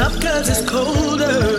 up cause it's colder.